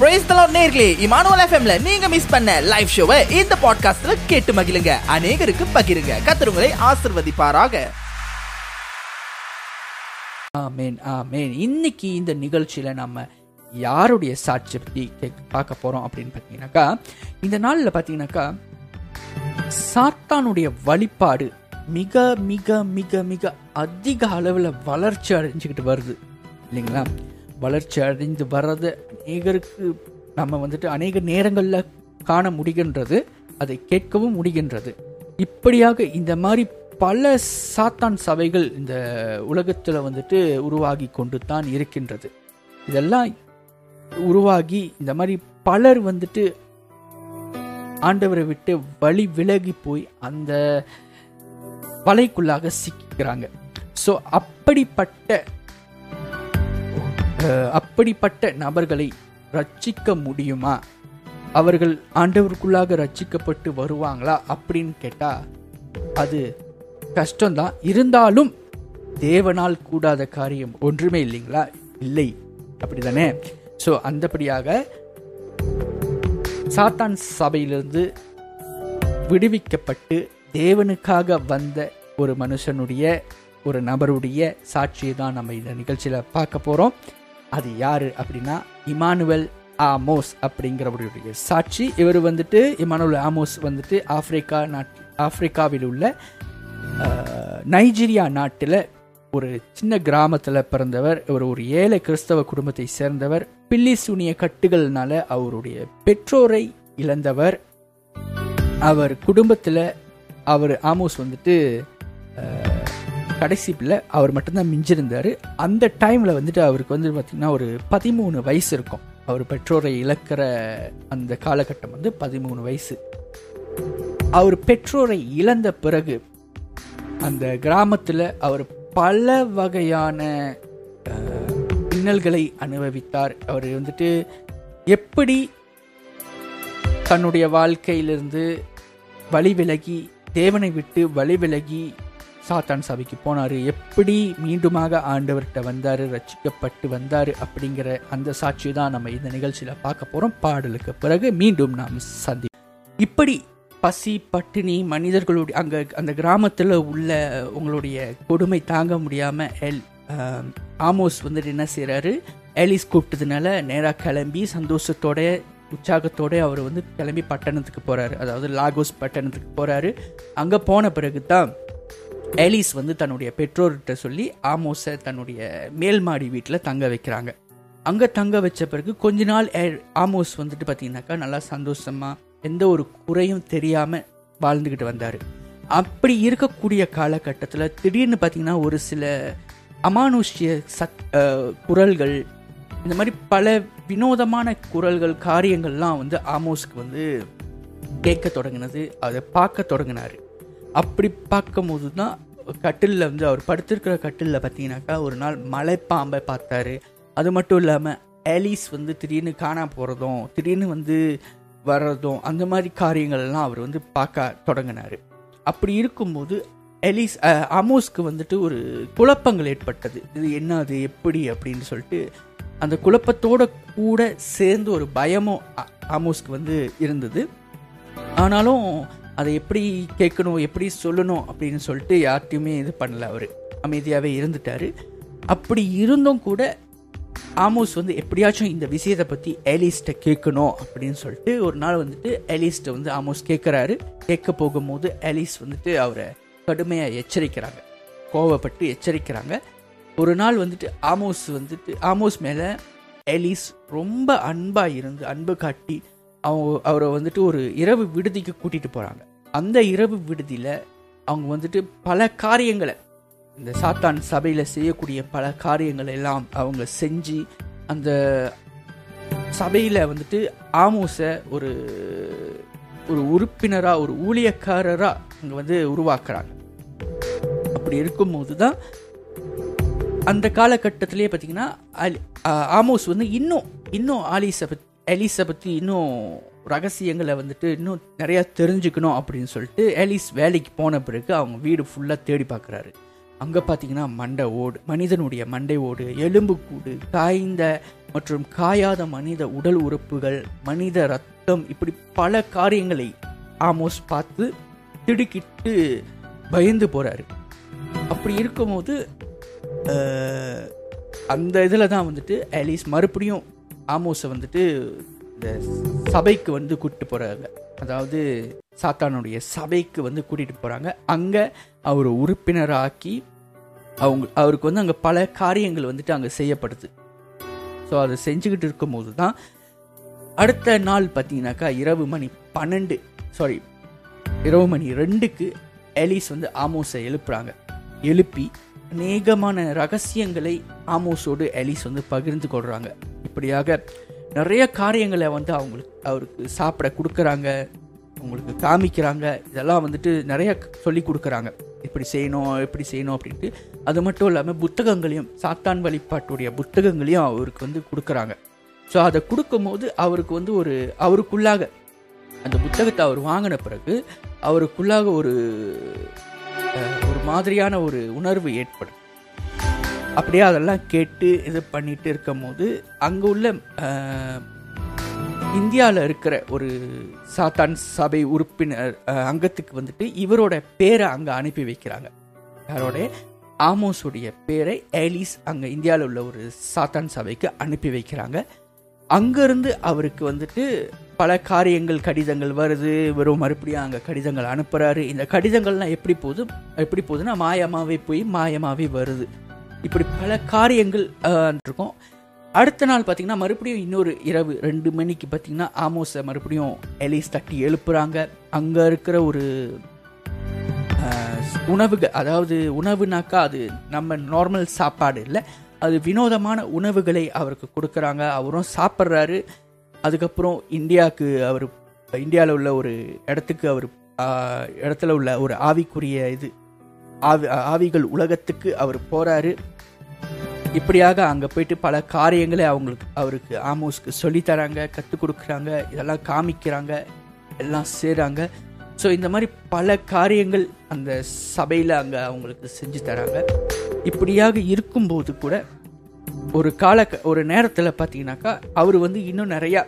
Price தலாட் நேர்களே Emmanuel எஃப்எம்ல நீங்க மிஸ் பண்ண லைவ் ஷோவை இந்த பாட்காஸ்ட்ல கேட்டு மகிழுங்க. அநேகருக்கு பகிருங்க. கத்துருங்களை ஆசிர்வதிப்பாராக. ஆமேன் ஆமேன். இன்னைக்கு இந்த நிகழ்ச்சியில நம்ம யாருடைய சாட்சி பற்றி பார்க்க போறோம் அப்படின்னு பார்த்தீங்கன்னாக்கா இந்த நாளில் பார்த்தீங்கன்னாக்கா சாத்தானுடைய வழிபாடு மிக மிக மிக மிக அதிக அளவில் வளர்ச்சி அடைஞ்சுக்கிட்டு வருது. இல்லைங்களா? வளர்ச்சி அடைந்து வர்றது. அநேகருக்கு நம்ம வந்துட்டு அநேக நேரங்களில் காண முடிகின்றது அதை கேட்கவும் முடிகின்றது. இப்படியாக இந்த மாதிரி பல சாத்தான் சபைகள் இந்த உலகத்தில் வந்துட்டு உருவாகி கொண்டு தான் இருக்கின்றது. இதெல்லாம் உருவாகி இந்த மாதிரி பலர் வந்துட்டு ஆண்டவரை விட்டு வழி விலகி போய் அந்த வலைக்குள்ளாக சிக்கிறாங்க ஸோ அப்படிப்பட்ட அப்படிப்பட்ட நபர்களை ரட்சிக்க முடியுமா? அவர்கள் ஆண்டவருக்குள்ளாக ரட்சிக்கப்பட்டு வருவாங்களா அப்படின்னு கேட்டா அது கஷ்டம்தான். இருந்தாலும் தேவனால் கூடாத காரியம் ஒன்றுமே இல்லைங்களா? இல்லை. அப்படிதானே? ஸோ அந்தபடியாக சாத்தான் சபையிலிருந்து விடுவிக்கப்பட்டு தேவனுக்காக வந்த ஒரு மனுஷனுடைய ஒரு நபருடைய சாட்சியை தான் நம்ம இந்த நிகழ்ச்சியில் பார்க்க போகிறோம் அது யாரு அப்படின்னா இமானுவல் ஆமோஸ் அப்படிங்கிறவருடைய சாட்சி. இவர் வந்துட்டு இமானுவல் ஆமோஸ் வந்துட்டு ஆப்பிரிக்கா நாட் ஆப்பிரிக்காவில் உள்ள நைஜீரியா நாட்டில் ஒரு சின்ன கிராமத்தில் பிறந்தவர் இவர் ஒரு ஏழை கிறிஸ்தவ குடும்பத்தை சேர்ந்தவர். பில்லி சூனிய கட்டுகள்னால அவருடைய பெற்றோரை இழந்தவர். அவர் குடும்பத்தில் அவர் ஆமோஸ் வந்துட்டு கடைசி பிள்ளை அவர் மட்டும்தான் மிஞ்சிருந்தார். அந்த டைமில் வந்துட்டு அவருக்கு வந்து பார்த்திங்கன்னா ஒரு பதிமூணு வயசு இருக்கும். அவர் பெற்றோரை இழக்கிற அந்த காலகட்டம் வந்து பதிமூணு வயசு. அவர் பெற்றோரை இழந்த பிறகு அந்த கிராமத்தில் அவர் பல வகையான அஹ், இன்னல்களை அனுபவித்தார். அவர் வந்துட்டு எப்படி தன்னுடைய வாழ்க்கையிலிருந்து வழி விலகி தேவனை விட்டு வழி விலகி சாத்தான் சபைக்கு போனார். எப்படி மீண்டுமாக ஆண்டவர்கிட்ட வந்தார் ரச்சிக்கப்பட்டு வந்தார் அப்படிங்கிற அந்த சாட்சி தான் நம்ம இந்த நிகழ்ச்சியில் பார்க்க போகிறோம் பாடலுக்கு பிறகு மீண்டும் நாம் சந்தி இப்படி பசி பட்டினி மனிதர்களுடைய அங்கே அந்த கிராமத்தில் உள்ள உங்களுடைய கொடுமை தாங்க முடியாமல் எல் ஆமோஸ் வந்துட்டு என்ன செய்கிறாரு எலிஸ் கூப்பிட்டதுனால நேராக கிளம்பி சந்தோஷத்தோட உற்சாகத்தோடு அவர் வந்து கிளம்பி பட்டணத்துக்கு போகிறாரு அதாவது லாகோஸ் பட்டணத்துக்கு போகிறாரு அங்கே போன பிறகு தான் எலிஸ் வந்து தன்னுடைய பெற்றோர்கிட்ட சொல்லி ஆமோஸை தன்னுடைய மேல்மாடி வீட்டில் தங்க வைக்கிறாங்க. அங்கே தங்க வச்ச பிறகு கொஞ்ச நாள் ஆமோஸ் வந்துட்டு பார்த்தீங்கன்னாக்கா நல்லா சந்தோஷமாக எந்த ஒரு குறையும் தெரியாமல் வாழ்ந்துக்கிட்டு வந்தார். அப்படி இருக்கக்கூடிய காலகட்டத்தில் திடீர்னு பார்த்தீங்கன்னா ஒரு சில அமானுஷ்ய சத் குரல்கள் இந்த மாதிரி பல வினோதமான குரல்கள் காரியங்கள்லாம் வந்து ஆமோஸ்க்கு வந்து கேட்க தொடங்கினது அதை பார்க்க தொடங்கினார். அப்படி பார்க்கும்போது தான் கட்டிலில் வந்து அவர் படுத்திருக்கிற கட்டிலில் பார்த்தீங்கன்னாக்கா ஒரு நாள் மலைப்பாம்பை பார்த்தாரு. அது மட்டும் இல்லாமல் ஆலிஸ் வந்து திடீர்னு காணா போகிறதும் திடீர்னு வந்து வர்றதும் அந்த மாதிரி காரியங்கள்லாம் அவர் வந்து பார்க்க தொடங்கினார். அப்படி இருக்கும்போது எலிஸ் அமோஸ்க்கு வந்துட்டு ஒரு குழப்பங்கள் ஏற்பட்டது. இது என்ன அது எப்படி அப்படின்னு சொல்லிட்டு அந்த குழப்பத்தோட கூட சேர்ந்து ஒரு பயமும் அமோஸ்க்கு வந்து இருந்தது. ஆனாலும் அதை எப்படி கேட்கணும் எப்படி சொல்லணும் அப்படின்னு சொல்லிட்டு யார்கிட்டையுமே இது பண்ணல அவர். அமைதியாகவே இருந்துட்டாரு. அப்படி இருந்தும் கூட ஆமோஸ் வந்து எப்படியாச்சும் இந்த விஷயத்தை பற்றி ஏலிஸ்ட்டை கேட்கணும் அப்படின்னு சொல்லிட்டு ஒரு நாள் வந்துட்டு ஏலிஸ்ட்டை வந்து ஆமோஸ் கேட்குறாரு. கேட்க போகும்போது ஏலிஸ் வந்துட்டு அவரை கடுமையாக எச்சரிக்கிறாங்க. கோவப்பட்டு எச்சரிக்கிறாங்க. ஒரு நாள் வந்துட்டு ஆமோஸ் வந்துட்டு ஆமோஸ் மேலே ஏலிஸ் ரொம்ப அன்பாக இருந்து அன்பு காட்டி அவங்க அவரை வந்துட்டு ஒரு இரவு விடுதிக்கு கூட்டிகிட்டு போகிறாங்க அந்த இரவு விடுதியில் அவங்க வந்துட்டு பல காரியங்களை இந்த சாத்தான் சபையில் செய்யக்கூடிய பல காரியங்களை எல்லாம் அவங்க செஞ்சு அந்த சபையில் வந்துட்டு ஆமோஸை ஒரு ஒரு உறுப்பினராக ஒரு ஊழியக்காரராக அங்கே வந்து உருவாக்குறாங்க. அப்படி இருக்கும்போது தான் அந்த காலகட்டத்திலே பார்த்தீங்கன்னா அலி- ஆமோஸ் வந்து இன்னும் இன்னும் ஆலிஸை எலிஸை பற்றி இன்னும் ரகசியங்களை வந்துட்டு இன்னும் நிறையா தெரிஞ்சுக்கணும் அப்படின்னு சொல்லிட்டு எலிஸ் வேலைக்கு போன பிறகு அவங்க வீடு ஃபுல்லாக தேடி பார்க்குறாரு. அங்கே பார்த்தீங்கன்னா மண்டை ஓடு மனிதனுடைய மண்டை ஓடு எலும்புக்கூடு காய்ந்த மற்றும் காயாத மனித உடல் உறுப்புகள் மனித ரத்தம் இப்படி பல காரியங்களை ஆமோஸ் பார்த்து திடுக்கிட்டு பயந்து போகிறாரு அப்படி இருக்கும்போது அந்த இதில் தான் வந்துட்டு ஆலிஸ் மறுபடியும் ஆமோஸை வந்துட்டு இந்த சபைக்கு வந்து கூட்டிட்டு போறாங்க. அதாவது சாத்தானுடைய சபைக்கு வந்து கூட்டிட்டு போறாங்க. அங்க அவர் உறுப்பினராக்கி அவங்க அவருக்கு வந்து அங்கே பல காரியங்கள் வந்துட்டு அங்கே செய்யப்படுது. ஸோ அதை செஞ்சுக்கிட்டு இருக்கும்போது தான் அடுத்த நாள் பார்த்தீங்கன்னாக்கா இரவு மணி பன்னெண்டு சாரி இரவு மணி ரெண்டுக்கு எலிஸ் வந்து ஆமோஸை எழுப்புறாங்க. எழுப்பி அநேகமான ரகசியங்களை ஆமோஸோடு எலிஸ் வந்து பகிர்ந்து கொள்றாங்க. இப்படியாக நிறைய காரியங்களை வந்து அவங்களுக்கு அவருக்கு சாப்பிட கொடுக்குறாங்க அவங்களுக்கு காமிக்கிறாங்க. இதெல்லாம் வந்துட்டு நிறைய சொல்லி கொடுக்குறாங்க. இப்படி செய்யணும் இப்படி செய்யணும் அப்படின்ட்டு. அது மட்டும் இல்லாமல் புத்தகங்களையும் சாத்தான் வழிபாட்டுடைய புத்தகங்களையும் அவருக்கு வந்து கொடுக்குறாங்க. ஸோ அதை கொடுக்கும்போது அவருக்கு வந்து ஒரு அவருக்குள்ளாக அந்த புத்தகத்தை அவர் வாங்கின பிறகு அவருக்குள்ளாக ஒரு ஒரு மாதிரியான ஒரு உணர்வு ஏற்படும். அப்படியே அதெல்லாம் கேட்டு இது பண்ணிட்டு இருக்கும்போது அங்கே உள்ள இந்தியாவில் இருக்கிற ஒரு சாத்தான் சபை உறுப்பினர் அங்கத்துக்கு வந்துட்டு இவரோட பேரை அங்கே அனுப்பி வைக்கிறாங்க. யாரோட? ஆமோஸுடைய பேரை ஏலிஸ் அங்கே இந்தியாவில் உள்ள ஒரு சாத்தான் சபைக்கு அனுப்பி வைக்கிறாங்க. அங்கேருந்து அவருக்கு வந்துட்டு பல காரியங்கள் கடிதங்கள் வருது. வெறும் மறுபடியும் அங்கே கடிதங்கள் அனுப்புகிறாரு இந்த கடிதங்கள்லாம் எப்படி போகுது எப்படி போகுதுன்னா மாயமாகவே போய் மாயமாகவே வருது. இப்படி பல காரியங்கள் இருக்கும். அடுத்த நாள் பார்த்தீங்கன்னா மறுபடியும் இன்னொரு இரவு ரெண்டு மணிக்கு பார்த்தீங்கன்னா ஆமோஸை மறுபடியும் எலிஸ் தட்டி எழுப்புறாங்க. அங்கே இருக்கிற ஒரு உணவுகள் அதாவது உணவுனாக்கா அது நம்ம நார்மல் சாப்பாடு இல்லை. அது வினோதமான உணவுகளை அவருக்கு கொடுக்குறாங்க. அவரும் சாப்பிட்றாரு. அதுக்கப்புறம் இந்தியாவுக்கு அவர் இந்தியாவில் உள்ள ஒரு இடத்துக்கு அவர் இடத்துல உள்ள ஒரு ஆவிக்குரிய இது ஆவி ஆவிகள் உலகத்துக்கு அவர் போறாரு. இப்படியாக அங்கே போயிட்டு பல காரியங்களை அவங்களுக்கு அவருக்கு ஆமோஸ்க்கு சொல்லி தராங்க கற்றுக் கொடுக்குறாங்க இதெல்லாம் காமிக்கிறாங்க எல்லாம் செய்கிறாங்க ஸோ இந்த மாதிரி பல காரியங்கள் அந்த சபையில் அங்கே அவங்களுக்கு செஞ்சு தராங்க. இப்படியாக இருக்கும்போது கூட ஒரு கால ஒரு நேரத்தில் பார்த்தீங்கன்னாக்கா அவர் வந்து இன்னும் நிறையா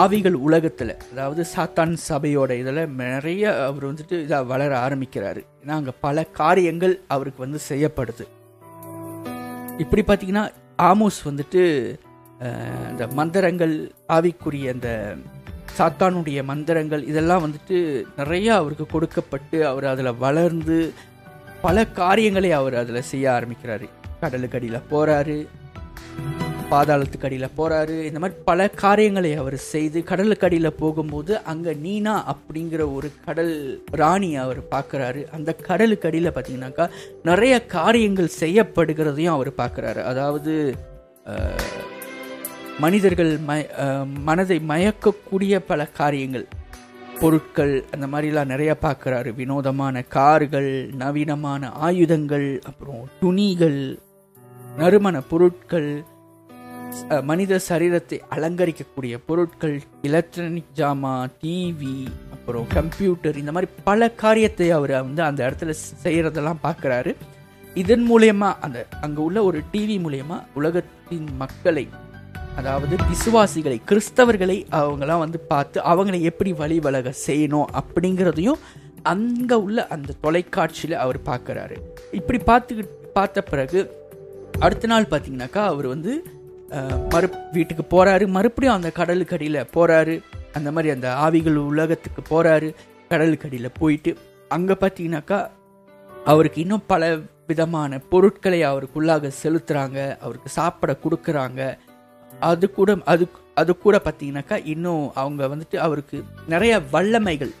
ஆவிகள் உலகத்தில் அதாவது சாத்தான் சபையோட இதில் நிறைய அவர் வந்துட்டு இதாக வளர ஆரம்பிக்கிறாரு. ஏன்னா அங்கே பல காரியங்கள் அவருக்கு வந்து செய்யப்படுது. இப்படி பார்த்தீங்கன்னா ஆமோஸ் வந்துட்டு இந்த மந்திரங்கள் ஆவிக்குரிய அந்த சாத்தானுடைய மந்திரங்கள் இதெல்லாம் வந்துட்டு நிறைய அவருக்கு கொடுக்கப்பட்டு அவர் அதில் வளர்ந்து பல காரியங்களை அவர் அதில் செய்ய ஆரம்பிக்கிறாரு. கடலுக்கு அடியில் போகிறாரு பாதாளத்துக்கு அடியில் போகிறாரு இந்த மாதிரி பல காரியங்களை அவர் செய்து கடலுக்கு அடியில் போகும்போது அங்கே நீனா அப்படிங்கிற ஒரு கடல் ராணியை அவர் பார்க்குறாரு அந்த கடலுக்கு அடியில் பார்த்தீங்கன்னாக்கா நிறைய காரியங்கள் செய்யப்படுகிறதையும் அவர் பார்க்குறாரு அதாவது மனிதர்கள் மய மனதை மயக்கக்கூடிய பல காரியங்கள் பொருட்கள் அந்த மாதிரிலாம் நிறைய பார்க்குறாரு வினோதமான கார்கள் நவீனமான ஆயுதங்கள் அப்புறம் துணிகள் நறுமண பொருட்கள் மனித சரீரத்தை அலங்கரிக்கக்கூடிய பொருட்கள் எலக்ட்ரானிக் ஜாமா டிவி அப்புறம் கம்ப்யூட்டர் இந்த மாதிரி பல காரியத்தை அவர் வந்து அந்த இடத்துல செய்கிறதெல்லாம் பார்க்குறாரு இதன் மூலயமா அந்த அங்கே உள்ள ஒரு டிவி மூலயமா உலகத்தின் மக்களை அதாவது விசுவாசிகளை கிறிஸ்தவர்களை அவங்களாம் வந்து பார்த்து அவங்களை எப்படி வழி வழக செய்யணும் அப்படிங்கிறதையும் அங்கே உள்ள அந்த தொலைக்காட்சியில் அவர் பார்க்குறாரு இப்படி பார்த்துக்கிட்டு பார்த்த பிறகு அடுத்த நாள் பார்த்தீங்கன்னாக்கா அவர் வந்து மறு வீட்டுக்கு போகிறாரு மறுபடியும் அந்த கடலுக்கு அடியில் போகிறாரு அந்த மாதிரி அந்த ஆவிகள் உலகத்துக்கு போகிறாரு கடலுக்கு அடியில் போயிட்டு அங்கே பார்த்தீங்கன்னாக்கா அவருக்கு இன்னும் பல விதமான பொருட்களை அவருக்குள்ளாக செலுத்துகிறாங்க அவருக்கு சாப்பிட கொடுக்குறாங்க. அது கூட அது அது கூட பார்த்தீங்கன்னாக்கா இன்னும் அவங்க வந்துட்டு அவருக்கு நிறைய வல்லமைகள்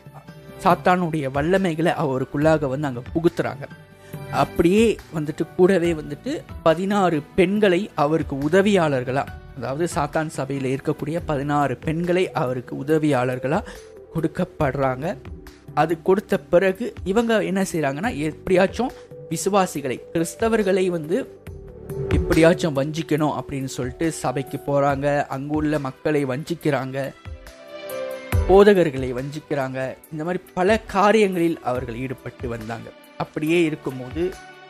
சாத்தானுடைய வல்லமைகளை அவருக்குள்ளாக வந்து அங்கே புகுத்துறாங்க. அப்படியே வந்துட்டு கூடவே வந்துட்டு பதினாறு பெண்களை அவருக்கு உதவியாளர்களா அதாவது சாத்தான் சபையில் இருக்கக்கூடிய பதினாறு பெண்களை அவருக்கு உதவியாளர்களா கொடுக்கப்படுறாங்க. அது கொடுத்த பிறகு இவங்க என்ன செய்கிறாங்கன்னா எப்படியாச்சும் விசுவாசிகளை கிறிஸ்தவர்களை வந்து எப்படியாச்சும் வஞ்சிக்கணும் அப்படின்னு சொல்லிட்டு சபைக்கு போறாங்க. அங்குள்ள மக்களை வஞ்சிக்கிறாங்க. போதகர்களை வஞ்சிக்கிறாங்க. இந்த மாதிரி பல காரியங்களில் அவர்கள் ஈடுபட்டு வந்தாங்க. அப்படியே இருக்கும்போது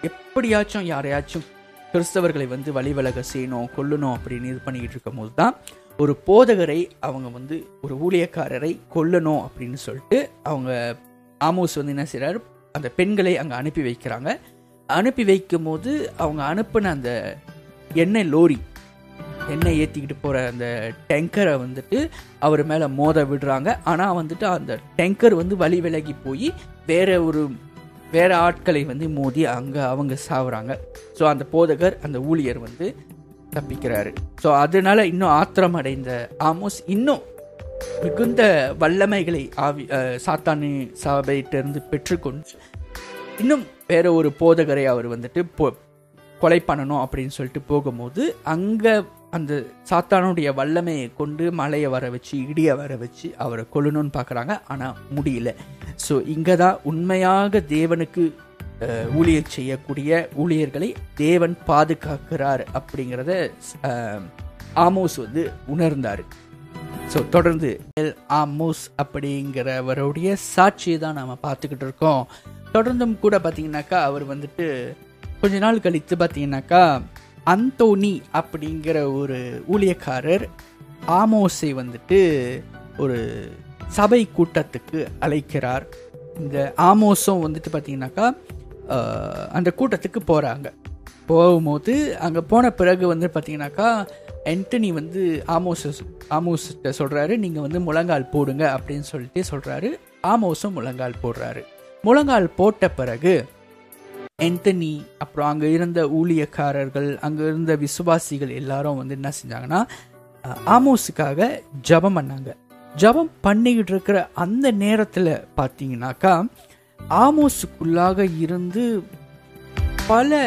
எப்படியாச்சும் யாரையாச்சும் கிறிஸ்தவர்களை வந்து வழிவிலக செய்யணும் கொல்லணும் அப்படின்னு இது பண்ணிக்கிட்டு இருக்கும்போது தான் ஒரு போதகரை அவங்க வந்து ஒரு ஊழியக்காரரை கொல்லணும் அப்படின்னு சொல்லிட்டு அவங்க ஆமோஸ் வந்து என்ன செய்கிறாரு அந்த பெண்களை அங்கே அனுப்பி வைக்கிறாங்க. அனுப்பி வைக்கும் போது அவங்க அனுப்பின அந்த எண்ணெய் லோரி எண்ணெய் ஏற்றிக்கிட்டு போகிற அந்த டேங்கரை வந்துட்டு அவர் மேலே மோத விடுறாங்க. ஆனால் வந்துட்டு அந்த டேங்கர் வந்து வழி விலகி போய் வேற ஒரு வேற ஆட்களை வந்து மோதி அங்கே அவங்க சாவுறாங்க. ஸோ அந்த போதகர் அந்த ஊழியர் வந்து தப்பிக்கிறாரு. ஸோ அதனால இன்னும் ஆத்திரம் அடைந்த ஆமோஸ் இன்னும் மிகுந்த வல்லமைகளை ஆவி அஹ், சாத்தானி சபையிட்டிருந்து பெற்றுக்கொண்டு இன்னும் வேற ஒரு போதகரை அவர் வந்துட்டு கொலை பண்ணணும் அப்படின்னு சொல்லிட்டு போகும்போது அங்கே அந்த சாத்தானுடைய வல்லமையை கொண்டு மலையை வர வச்சு இடியை வர வச்சு அவரை கொள்ளணும்னு பார்க்குறாங்க. ஆனால் முடியல. ஸோ இங்கே தான் உண்மையாக தேவனுக்கு ஊழியர் செய்யக்கூடிய ஊழியர்களை தேவன் பாதுகாக்கிறார் அப்படிங்கிறத ஆமோஸ் வந்து உணர்ந்தார். ஸோ தொடர்ந்து எல் ஆமோஸ் அப்படிங்கிறவருடைய சாட்சியை தான் நாம் பார்த்துக்கிட்டு இருக்கோம். தொடர்ந்தும் கூட பார்த்தீங்கன்னாக்கா அவர் வந்துட்டு கொஞ்ச நாள் கழித்து பார்த்தீங்கன்னாக்கா அந்தோனி அப்படிங்கிற ஒரு ஊழியக்காரர் ஆமோஸை வந்துட்டு ஒரு சபை கூட்டத்துக்கு அழைக்கிறார். இந்த ஆமோஸும் வந்துட்டு பார்த்தீங்கன்னாக்கா அந்த கூட்டத்துக்கு போகிறாங்க போகும்போது அங்கே போன பிறகு வந்து பார்த்தீங்கன்னாக்கா ஆண்டனி வந்து ஆமோஸ் ஆமோஸ்கிட்ட சொல்கிறாரு நீங்கள் வந்து முழங்கால் போடுங்க அப்படின்னு சொல்லிட்டு சொல்கிறாரு ஆமோஸும் முழங்கால் போடுறாரு. முழங்கால் போட்ட பிறகு ஆண்டனி அப்புறம் அங்கே இருந்த ஊழியக்காரர்கள் அங்கே இருந்த விசுவாசிகள் எல்லாரும் வந்து என்ன செஞ்சாங்கன்னா ஆமோஸுக்காக ஜெபம் பண்ணாங்க. ஜெபம் பண்ணிக்கிட்டு இருக்கிற அந்த நேரத்தில் பார்த்தீங்கன்னாக்கா ஆமோஸுக்குள்ளாக இருந்து பல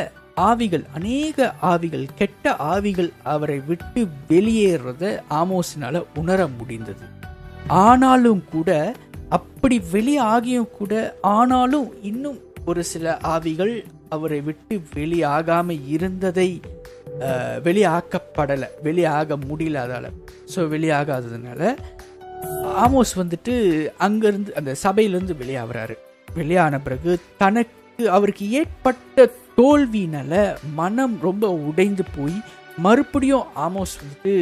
ஆவிகள் அநேக ஆவிகள் கெட்ட ஆவிகள் அவரை விட்டு வெளியேறத ஆமோஸினால உணர முடிந்தது. ஆனாலும் கூட அப்படி வெளியாகியும் கூட ஆனாலும் இன்னும் ஒரு சில ஆவிகள் அவரை விட்டு வெளியாகாமல் இருந்ததை வெளியாக்கப்படலை. வெளியாக முடியல அதால். ஸோ வெளியாகாததுனால ஆமோஸ் வந்துட்டு அங்கேருந்து அந்த சபையிலேருந்து வெளியாகிறாரு. வெளியான பிறகு தனக்கு அவருக்கு ஏற்பட்ட தோல்வினால மனம் ரொம்ப உடைந்து போய் மறுபடியும் ஆமோஸ் வந்துட்டு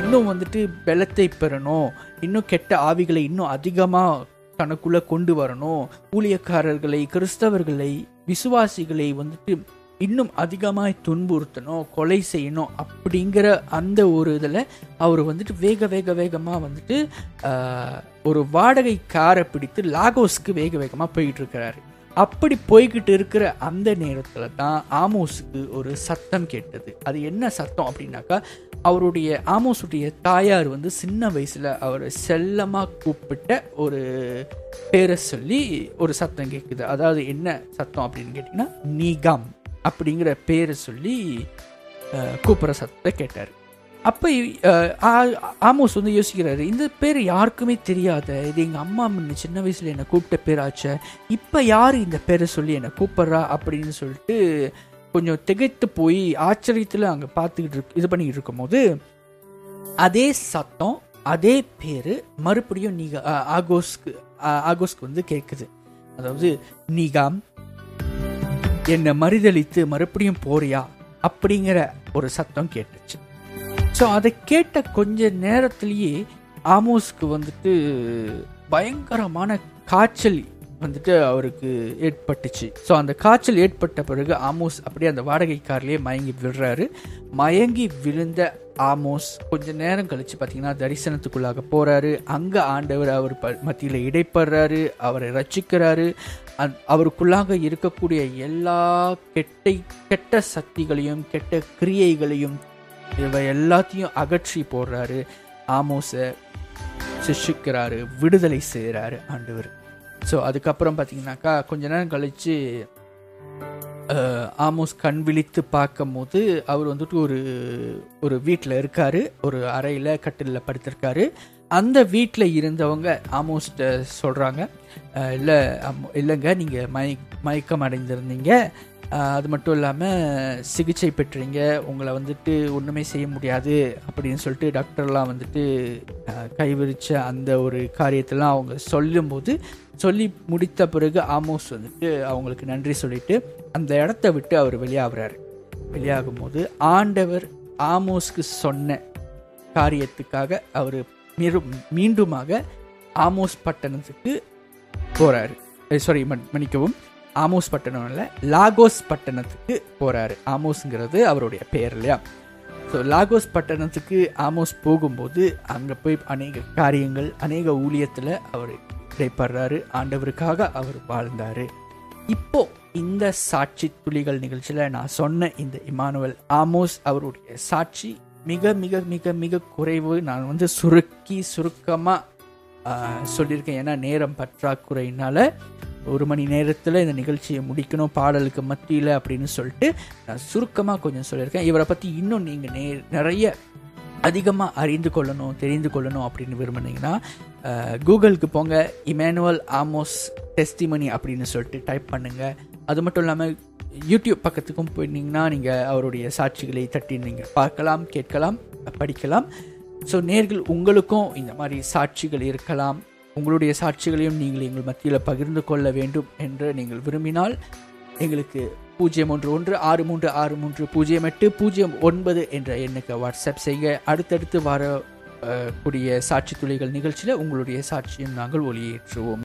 இன்னும் வந்துட்டு பலத்தை பெறணும். இன்னும் கெட்ட ஆவிகளை இன்னும் அதிகமாக தனக்குள்ள கொண்டு வரணும். ஊழியக்காரர்களை கிறிஸ்தவர்களை விசுவாசிகளை வந்துட்டு இன்னும் அதிகமாய் துன்புறுத்தணும் கொலை செய்யணும் அப்படிங்கிற அந்த ஒரு இதில் அவர் வந்துட்டு வேக வேக வேகமாக வந்துட்டு ஒரு வாடகைக்காரை பிடித்து லாகோஸ்க்கு வேக வேகமாக போயிட்டு இருக்கிறாரு. அப்படி போய்கிட்டு இருக்கிற அந்த நேரத்தில் தான் ஆமோஸுக்கு ஒரு சத்தம் கேட்டது. அது என்ன சத்தம் அப்படின்னாக்கா அவருடைய ஆமோஸுடைய தாயார் வந்து சின்ன வயசில் அவரை செல்லமாக கூப்பிட்ட ஒரு பேரை சொல்லி ஒரு சத்தம் கேட்குது அதாவது என்ன சத்தம் அப்படின்னு கேட்டிங்கன்னா நீகாம் அப்படிங்கிற பேரை சொல்லி கூப்பிட்ற சத்தத்தை கேட்டார். அப்போ ஆமோஸ் வந்து யோசிக்கிறாரு இந்த பேர் யாருக்குமே தெரியாத இது எங்கள் அம்மா முன்ன சின்ன வயசில் என்னை கூப்பிட்ட பேராச்சே இப்போ யார் இந்த பேரை சொல்லி என்னை கூப்பிட்றா அப்படின்னு சொல்லிட்டு கொஞ்சம் திகைத்து போய் ஆச்சரியத்தில் அங்கே பார்த்துக்கிட்டு இருக்கு இது பண்ணிக்கிட்டு இருக்கும்போது அதே சத்தம் அதே பேர் மறுபடியும் நீங்க ஆகோஸ்க்கு ஆகோஸ்க்கு வந்து கேட்குது. அதாவது நீகாம் என்னை மறுதளித்து மறுபடியும் போறியா அப்படிங்கிற ஒரு சத்தம் கேட்டுச்சு. ஸோ அதை கேட்ட கொஞ்ச நேரத்திலேயே ஆமோஸ்க்கு வந்துட்டு பயங்கரமான காய்ச்சல் வந்துட்டு அவருக்கு ஏற்பட்டுச்சு. ஸோ அந்த காய்ச்சல் ஏற்பட்ட பிறகு ஆமோஸ் அப்படியே அந்த வாடகை கார்லேயே மயங்கி விழுறாரு. மயங்கி விழுந்த ஆமோஸ் கொஞ்ச நேரம் கழிச்சு பார்த்தீங்கன்னா தரிசனத்துக்குள்ளாக போறாரு. அங்கே ஆண்டவர் அவர் ப மத்தியில் இடைப்படுறாரு அவரை ரட்சிக்கிறாரு. அந் அவருக்குள்ளாக இருக்கக்கூடிய எல்லா கெட்டை கெட்ட சக்திகளையும் கெட்ட கிரியைகளையும் இவை எல்லாத்தையும் அகற்றி போடுறாரு ஆமோஸை சிஷிக்கிறாரு விடுதலை செய்கிறாரு ஆண்டவர். ஸோ அதுக்கப்புறம் பார்த்தீங்கன்னாக்கா கொஞ்ச நேரம் கழிச்சு ஆமோஸ் கண் விழித்து பார்க்கும்போது அவர் வந்துட்டு ஒரு ஒரு வீட்டில் இருக்கார் ஒரு அறையில் கட்டிலில் படுத்திருக்காரு. அந்த வீட்டில் இருந்தவங்க ஆமோஸ்ட சொல்கிறாங்க இல்லை இல்லைங்க நீங்கள் மய மயக்கம் அடைந்திருந்தீங்க. அது மட்டும் இல்லாமல் சிகிச்சை பெற்றீங்க உங்களை வந்துட்டு ஒன்றுமே செய்ய முடியாது அப்படின்னு சொல்லிட்டு டாக்டர்லாம் வந்துட்டு கைவிரித்த கைவிரிச்ச அந்த ஒரு காரியத்தெல்லாம் அவங்க சொல்லும்போது சொல்லி முடித்த பிறகு ஆமோஸ் வந்துட்டு அவங்களுக்கு நன்றி சொல்லிட்டு அந்த இடத்த விட்டு அவர் வெளியாகிறாரு. வெளியாகும் போது ஆண்டவர் ஆமோஸ்க்கு சொன்ன காரியத்துக்காக அவர் மீண்டுமாக ஆமோஸ் பட்டணத்துக்கு போறாரு. சாரி மன்னிக்கவும். ஆமோஸ் பட்டணம் இல்லை லாகோஸ் பட்டணத்துக்கு போகிறாரு ஆமோஸ்ங்கிறது அவருடைய பேர் இல்லையா? ஸோ லாகோஸ் பட்டணத்துக்கு ஆமோஸ் போகும்போது அங்கே போய் அநேக காரியங்கள் அநேக ஊழியத்தில் அவர் இடைப்படுறாரு. ஆண்டவருக்காக அவர் வாழ்ந்தார். இப்போ இந்த சாட்சி துளிகள் நிகழ்ச்சியில் நான் சொன்ன இந்த இமானுவல் ஆமோஸ் அவருடைய சாட்சி மிக மிக மிக மிக குறைவு. நான் வந்து சுருக்கி சுருக்கமாக சொல்லியிருக்கேன். ஏன்னா நேரம் பற்றாக்குறையினால ஒரு மணி நேரத்தில் இந்த நிகழ்ச்சியை முடிக்கணும் பாடலுக்கு மத்தியில் அப்படின்னு சொல்லிட்டு நான் சுருக்கமாக கொஞ்சம் சொல்லியிருக்கேன். இவரை பற்றி இன்னும் நீங்கள் நே நிறைய அதிகமாக அறிந்து கொள்ளணும் தெரிந்து கொள்ளணும் அப்படின்னு விரும்புனீங்கன்னா கூகுளுக்கு போங்க இமானுவல் ஆமோஸ் டெஸ்டிமனி அப்படின்னு சொல்லிட்டு டைப் பண்ணுங்கள் அது மட்டும் இல்லாமல் யூடியூப் பக்கத்துக்கும் போயிருந்தீங்கன்னா நீங்கள் அவருடைய சாட்சிகளை தட்டி நீங்கள் பார்க்கலாம் கேட்கலாம் படிக்கலாம். ஸோ நேர்கள் உங்களுக்கும் இந்த மாதிரி சாட்சிகள் இருக்கலாம். உங்களுடைய சாட்சிகளையும் நீங்கள் எங்கள் மத்தியில் பகிர்ந்து கொள்ள வேண்டும் என்று நீங்கள் விரும்பினால் எங்களுக்கு பூஜ்ஜியம் ஒன்று ஒன்று ஆறு மூன்று ஆறு மூன்று பூஜ்ஜியம் எட்டு பூஜ்ஜியம் ஒன்பது என்ற எண்ணுக்கு வாட்ஸ்அப் செய்ய அடுத்தடுத்து வர கூடிய சாட்சி துளிகள் நிகழ்ச்சியில் உங்களுடைய சாட்சியும் நாங்கள் ஒளியேற்றுவோம்.